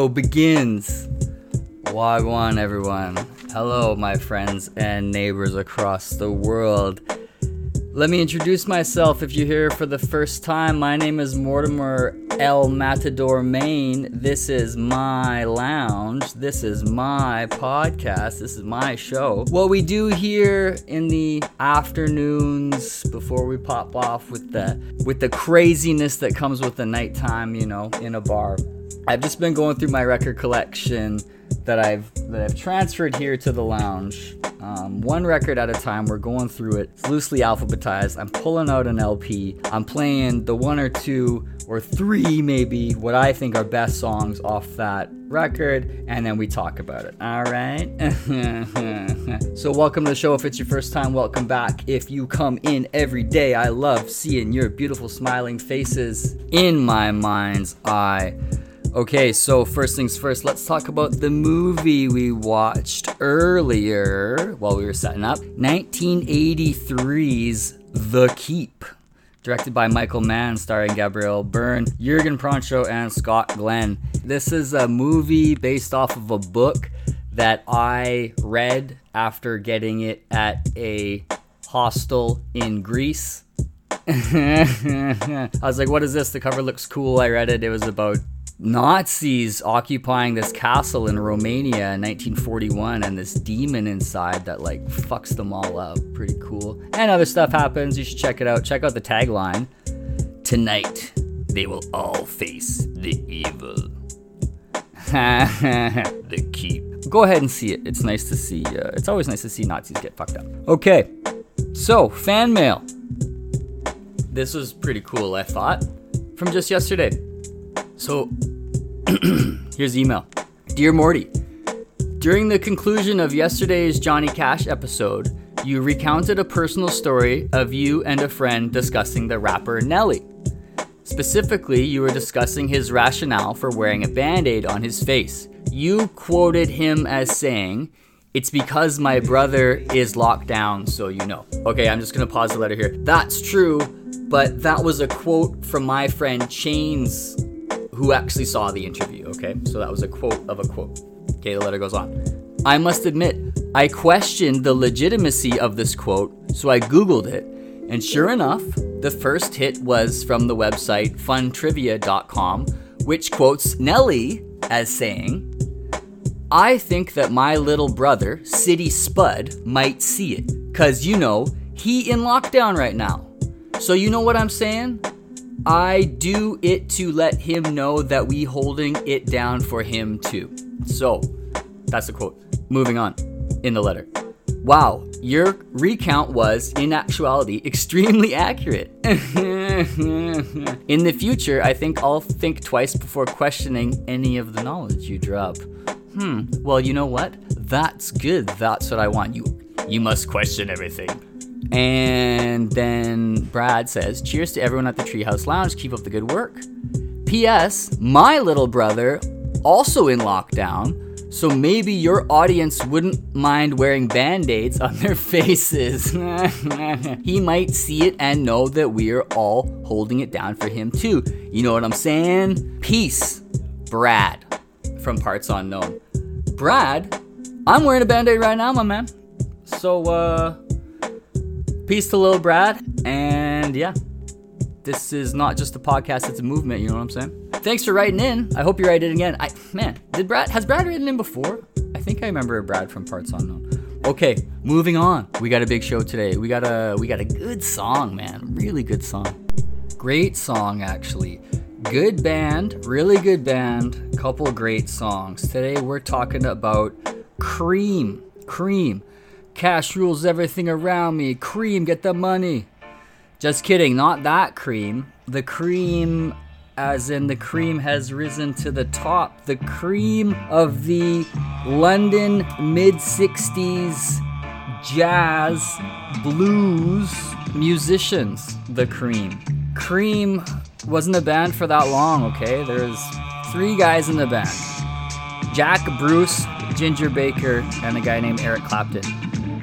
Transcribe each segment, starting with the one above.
Show begins. Wagwan, everyone. Hello, my friends and neighbors across the world. Let me introduce myself if you're here for the first time. My name is Mortimer El Matador Maine. This is my lounge. This is my podcast. This is my show. What we do here in the afternoons before we pop off with the with the craziness that comes with the nighttime, you know, in a bar. I've just been going through my record collection that I've that I've transferred here to the lounge. Um, one record at a time. We're going through it. It's loosely alphabetized. I'm pulling out an LP. I'm playing the one or two or three, maybe, what I think are best songs off that record, and then we talk about it. All right. so, welcome to the show. If it's your first time, welcome back. If you come in every day, I love seeing your beautiful smiling faces in my mind's eye. Okay, so first things first, let's talk about the movie we watched earlier while we were setting up 1983's The Keep. Directed by Michael Mann, starring Gabriel Byrne, Jurgen Prochnow, and Scott Glenn. This is a movie based off of a book that I read after getting it at a hostel in Greece. I was like, what is this? The cover looks cool. I read it. It was about Nazis occupying this castle in Romania in 1941 and this demon inside that like fucks them all up. Pretty cool. And other stuff happens. You should check it out. Check out the tagline. Tonight, they will all face the evil. the keep. Go ahead and see it. It's nice to see. Uh, it's always nice to see Nazis get fucked up. Okay, so fan mail. This was pretty cool, I thought, from just yesterday. So here's the email Dear Morty, during the conclusion of yesterday's Johnny Cash episode, you recounted a personal story of you and a friend discussing the rapper Nelly. Specifically, you were discussing his rationale for wearing a band aid on his face. You quoted him as saying, It's because my brother is locked down, so you know. Okay, I'm just gonna pause the letter here. That's true, but that was a quote from my friend Chains, who actually saw the interview, okay? So that was a quote of a quote. Okay, the letter goes on. I must admit, I questioned the legitimacy of this quote, so I Googled it, and sure enough, the first hit was from the website funtrivia.com, which quotes Nelly as saying, I think that my little brother, City Spud, might see it. Cause you know, he in lockdown right now. So you know what I'm saying? I do it to let him know that we holding it down for him too. So, that's the quote. Moving on in the letter. Wow, your recount was, in actuality, extremely accurate. in the future, I think I'll think twice before questioning any of the knowledge you drop. Hmm, well, you know what? That's good. That's what I want. You you must question everything. And then Brad says, Cheers to everyone at the Treehouse Lounge. Keep up the good work. P.S. My little brother, also in lockdown, so maybe your audience wouldn't mind wearing band aids on their faces. he might see it and know that we're all holding it down for him too. You know what I'm saying? Peace, Brad from Parts Unknown. Brad, I'm wearing a band aid right now, my man. So, uh, peace to little Brad. And yeah, this is not just a podcast, it's a movement, you know what I'm saying? Thanks for writing in. I hope you write it again. I man, did Brad has Brad written in before? I think I remember Brad from Parts Unknown. Okay, moving on. We got a big show today. We got a we got a good song, man. Really good song. Great song actually. Good band, really good band. Couple great songs. Today we're talking about Cream. Cream. Cash rules everything around me. Cream, get the money. Just kidding, not that cream. The cream, as in the cream has risen to the top. The cream of the London mid 60s jazz blues musicians. The cream. Cream wasn't a band for that long, okay? There's three guys in the band Jack Bruce, Ginger Baker, and a guy named Eric Clapton.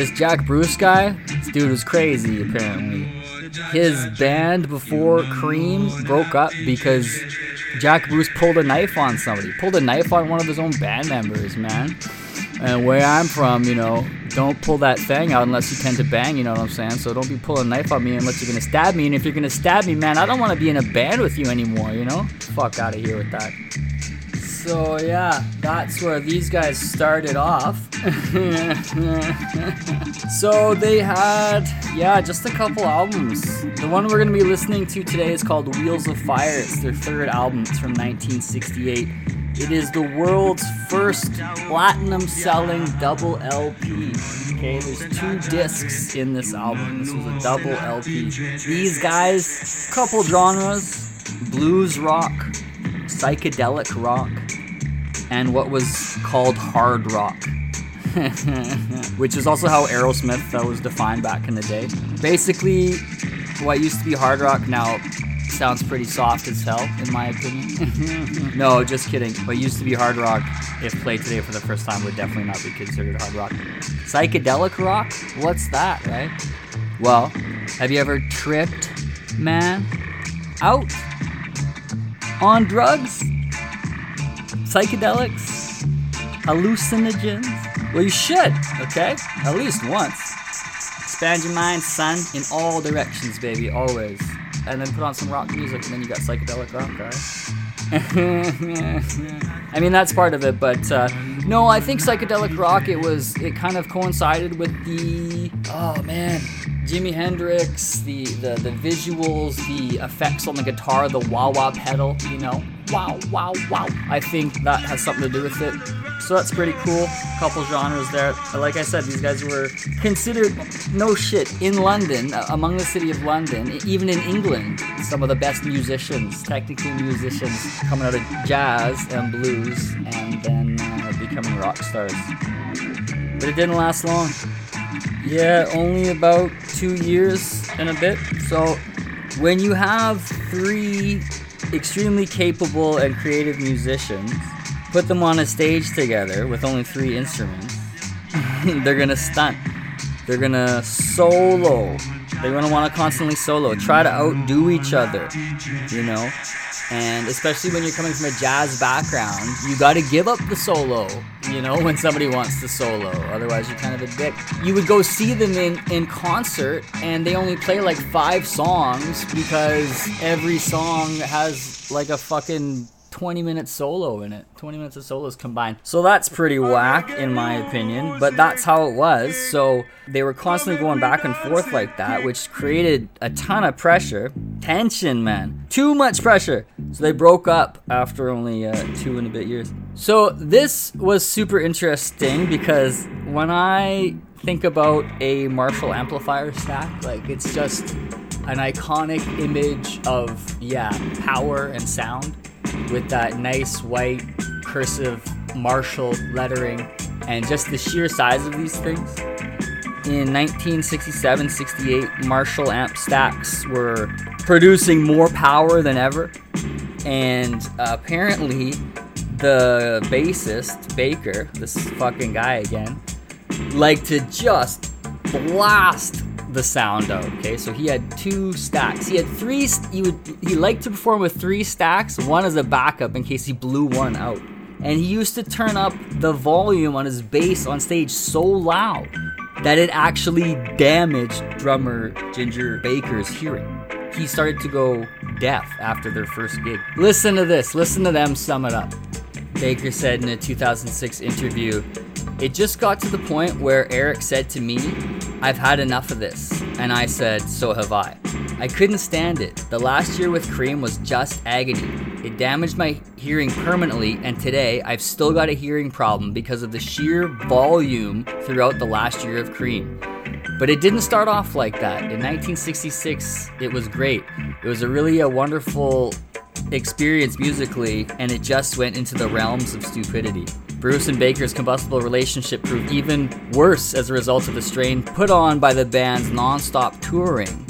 This Jack Bruce guy, this dude was crazy apparently. his band before Cream broke up because Jack Bruce pulled a knife on somebody, pulled a knife on one of his own band members, man. And where I'm from, you know, don't pull that thing out unless you tend to bang, you know what I'm saying? So don't be pulling a knife on me unless you're gonna stab me. And if you're gonna stab me, man, I don't wanna be in a band with you anymore, you know? Fuck out of here with that. So yeah, that's where these guys started off. so they had, yeah, just a couple albums. The one we're gonna be listening to today is called Wheels of Fire. It's their third album. It's from 1968. It is the world's first platinum selling double LP. Okay, there's two discs in this album. This was a double LP. These guys, couple genres blues rock, psychedelic rock, and what was called hard rock. Which is also how Aerosmith uh, was defined back in the day. Basically, what used to be hard rock now sounds pretty soft as hell, in my opinion. no, just kidding. What used to be hard rock, if played today for the first time, would definitely not be considered hard rock. Psychedelic rock? What's that, right? Well, have you ever tripped, man, out on drugs? Psychedelics? Hallucinogens? Well, you should, okay? At least once. Expand your mind, son, in all directions, baby, always and then put on some rock music, and then you got psychedelic rock, right? I mean, that's part of it, but uh, no, I think psychedelic rock. It was it kind of coincided with the oh man, Jimi Hendrix, the the the visuals, the effects on the guitar, the wah wah pedal, you know, wow wow wow. I think that has something to do with it. So that's pretty cool. Couple genres there. Like I said, these guys were considered no shit in London, uh, among the city of London, even in England, some of the best musicians, technically musicians, coming out of jazz and blues, and then uh, becoming rock stars. But it didn't last long. Yeah, only about two years and a bit. So when you have three extremely capable and creative musicians put them on a stage together with only three instruments, they're gonna stunt. They're gonna solo. They're gonna wanna constantly solo. Try to outdo each other, you know? And especially when you're coming from a jazz background, you gotta give up the solo, you know, when somebody wants to solo. Otherwise, you're kind of a dick. You would go see them in, in concert, and they only play like five songs because every song has like a fucking 20 minutes solo in it. 20 minutes of solos combined. So that's pretty whack, in my opinion, but that's how it was. So they were constantly going back and forth like that, which created a ton of pressure. Tension, man. Too much pressure. So they broke up after only uh, two and a bit years. So this was super interesting because when I think about a Marshall amplifier stack, like it's just an iconic image of, yeah, power and sound with that nice white cursive Marshall lettering and just the sheer size of these things. In 1967 68, Marshall amp stacks were producing more power than ever, and apparently, the bassist, Baker, this fucking guy again, liked to just blast the sound. Okay, so he had two stacks. He had three. He would he liked to perform with three stacks, one as a backup in case he blew one out. And he used to turn up the volume on his bass on stage so loud that it actually damaged drummer Ginger Baker's hearing. He started to go deaf after their first gig. Listen to this. Listen to them sum it up. Baker said in a 2006 interview, It just got to the point where Eric said to me, I've had enough of this. And I said, So have I. I couldn't stand it. The last year with Cream was just agony. It damaged my hearing permanently, and today I've still got a hearing problem because of the sheer volume throughout the last year of Cream. But it didn't start off like that. In 1966, it was great. It was a really a wonderful experience musically, and it just went into the realms of stupidity. Bruce and Baker's combustible relationship proved even worse as a result of the strain put on by the band's non stop touring.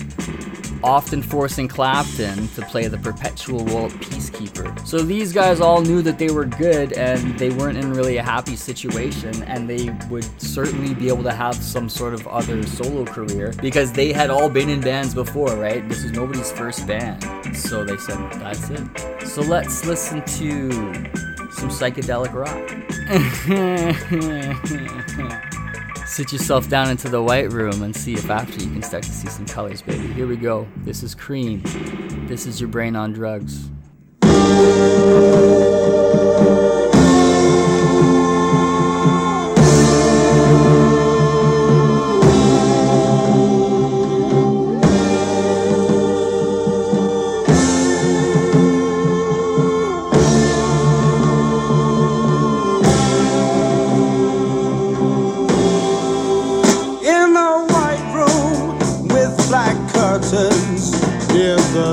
often forcing Clapton to play the perpetual world peacekeeper. So these guys all knew that they were good and they weren't in really a happy situation, and they would certainly be able to have some sort of other solo career because they had all been in bands before, right? This is nobody's first band. So they said, that's it. So let's listen to some psychedelic rock. Sit yourself down into the white room and see if after you can start to see some colors, baby. Here we go. This is Cream. This is your brain on drugs.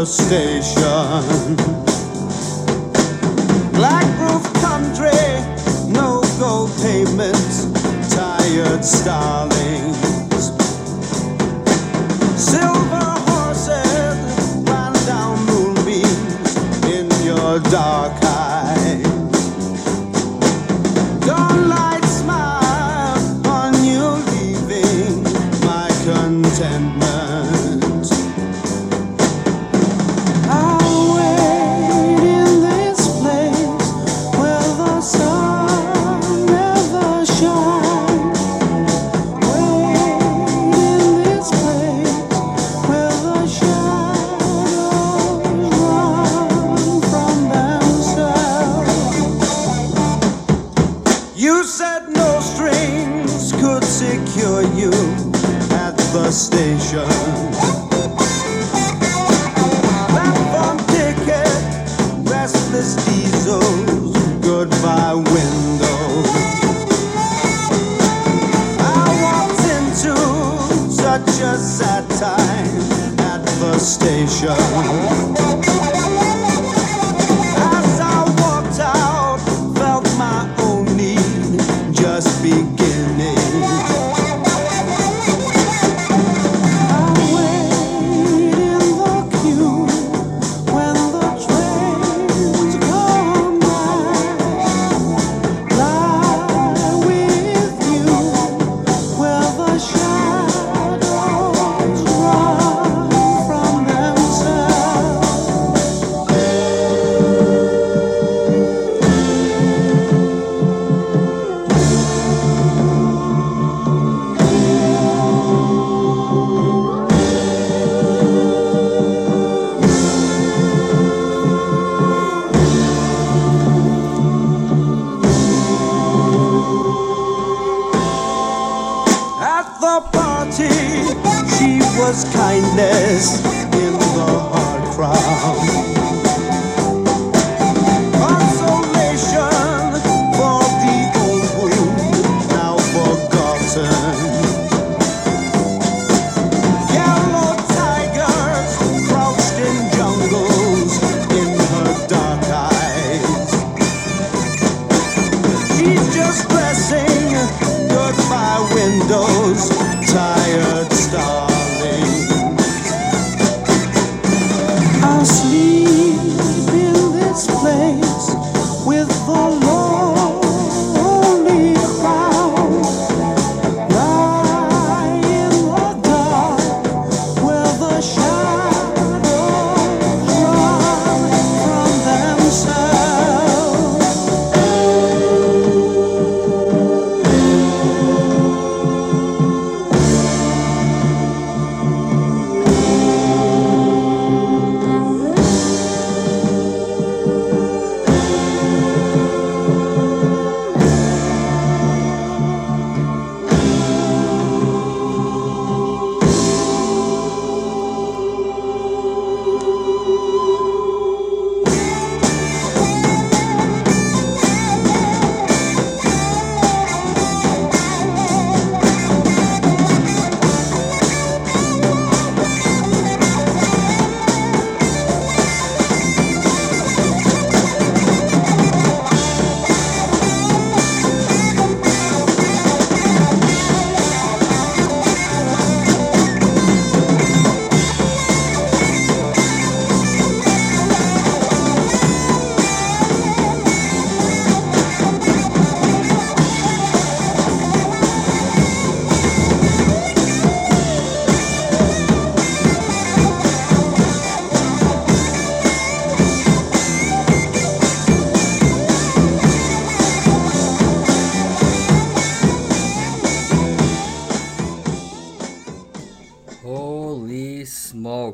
Station. Black roof country, no gold pavements, tired starlings. watch us at time at the station.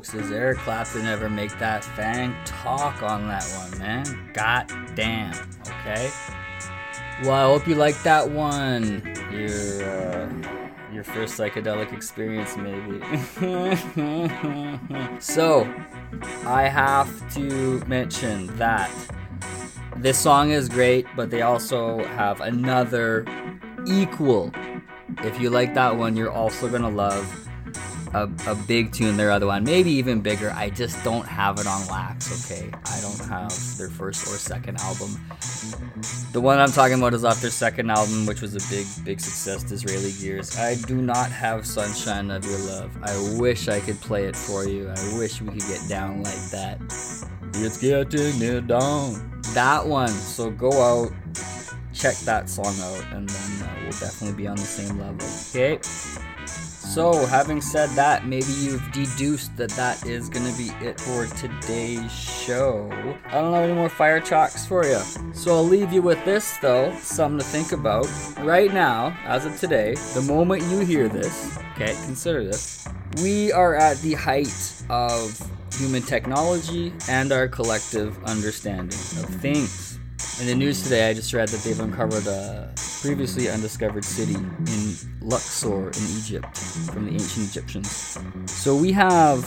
Folks. Does Eric Clapton ever make that fang talk on that one, man? God damn. Okay. Well, I hope you like that one. Your uh, your first psychedelic experience, maybe. so, I have to mention that this song is great, but they also have another equal. If you like that one, you're also gonna love a, a big tune, their other one, maybe even bigger. I just don't have it on wax, okay? I don't have their first or second album. The one I'm talking about is off their second album, which was a big, big success, Disraeli Gears. I do not have Sunshine of Your Love. I wish I could play it for you. I wish we could get down like that. It's getting it down. That one. So go out, check that song out, and then uh, we'll definitely be on the same level. Okay? So, having said that, maybe you've deduced that that is going to be it for today's show. I don't have any more fire chalks for you. So, I'll leave you with this, though, something to think about. Right now, as of today, the moment you hear this, okay, consider this, we are at the height of human technology and our collective understanding of things. In the news today, I just read that they've uncovered a previously undiscovered city in Luxor in Egypt from the ancient Egyptians. So we have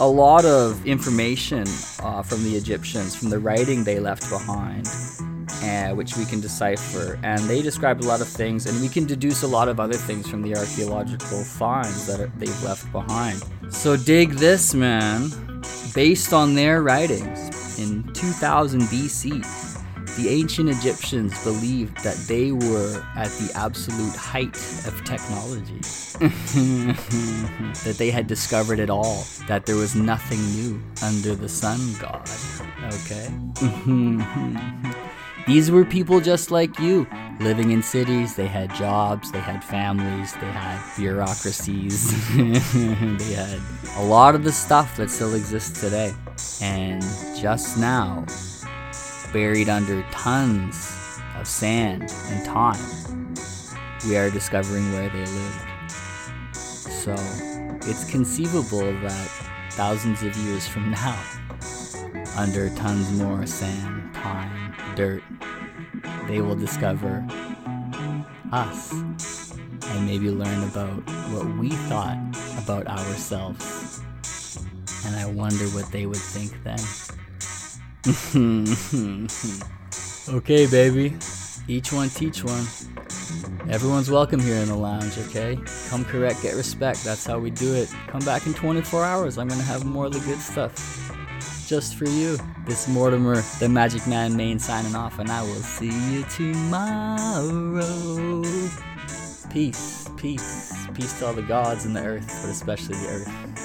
a lot of information uh, from the Egyptians, from the writing they left behind, uh, which we can decipher. And they described a lot of things, and we can deduce a lot of other things from the archaeological finds that are, they've left behind. So dig this, man. Based on their writings in 2000 BC, the ancient Egyptians believed that they were at the absolute height of technology. that they had discovered it all. That there was nothing new under the sun, God. Okay? These were people just like you, living in cities. They had jobs, they had families, they had bureaucracies, they had a lot of the stuff that still exists today. And just now, buried under tons of sand and time, we are discovering where they lived. So it's conceivable that thousands of years from now, under tons more sand, time, dirt, they will discover us and maybe learn about what we thought about ourselves. And I wonder what they would think then. okay, baby. Each one teach one. Everyone's welcome here in the lounge, okay? Come correct, get respect. That's how we do it. Come back in 24 hours. I'm gonna have more of the good stuff. Just for you. This Mortimer, the Magic Man main signing off, and I will see you tomorrow. Peace, peace, peace to all the gods and the earth, but especially the earth.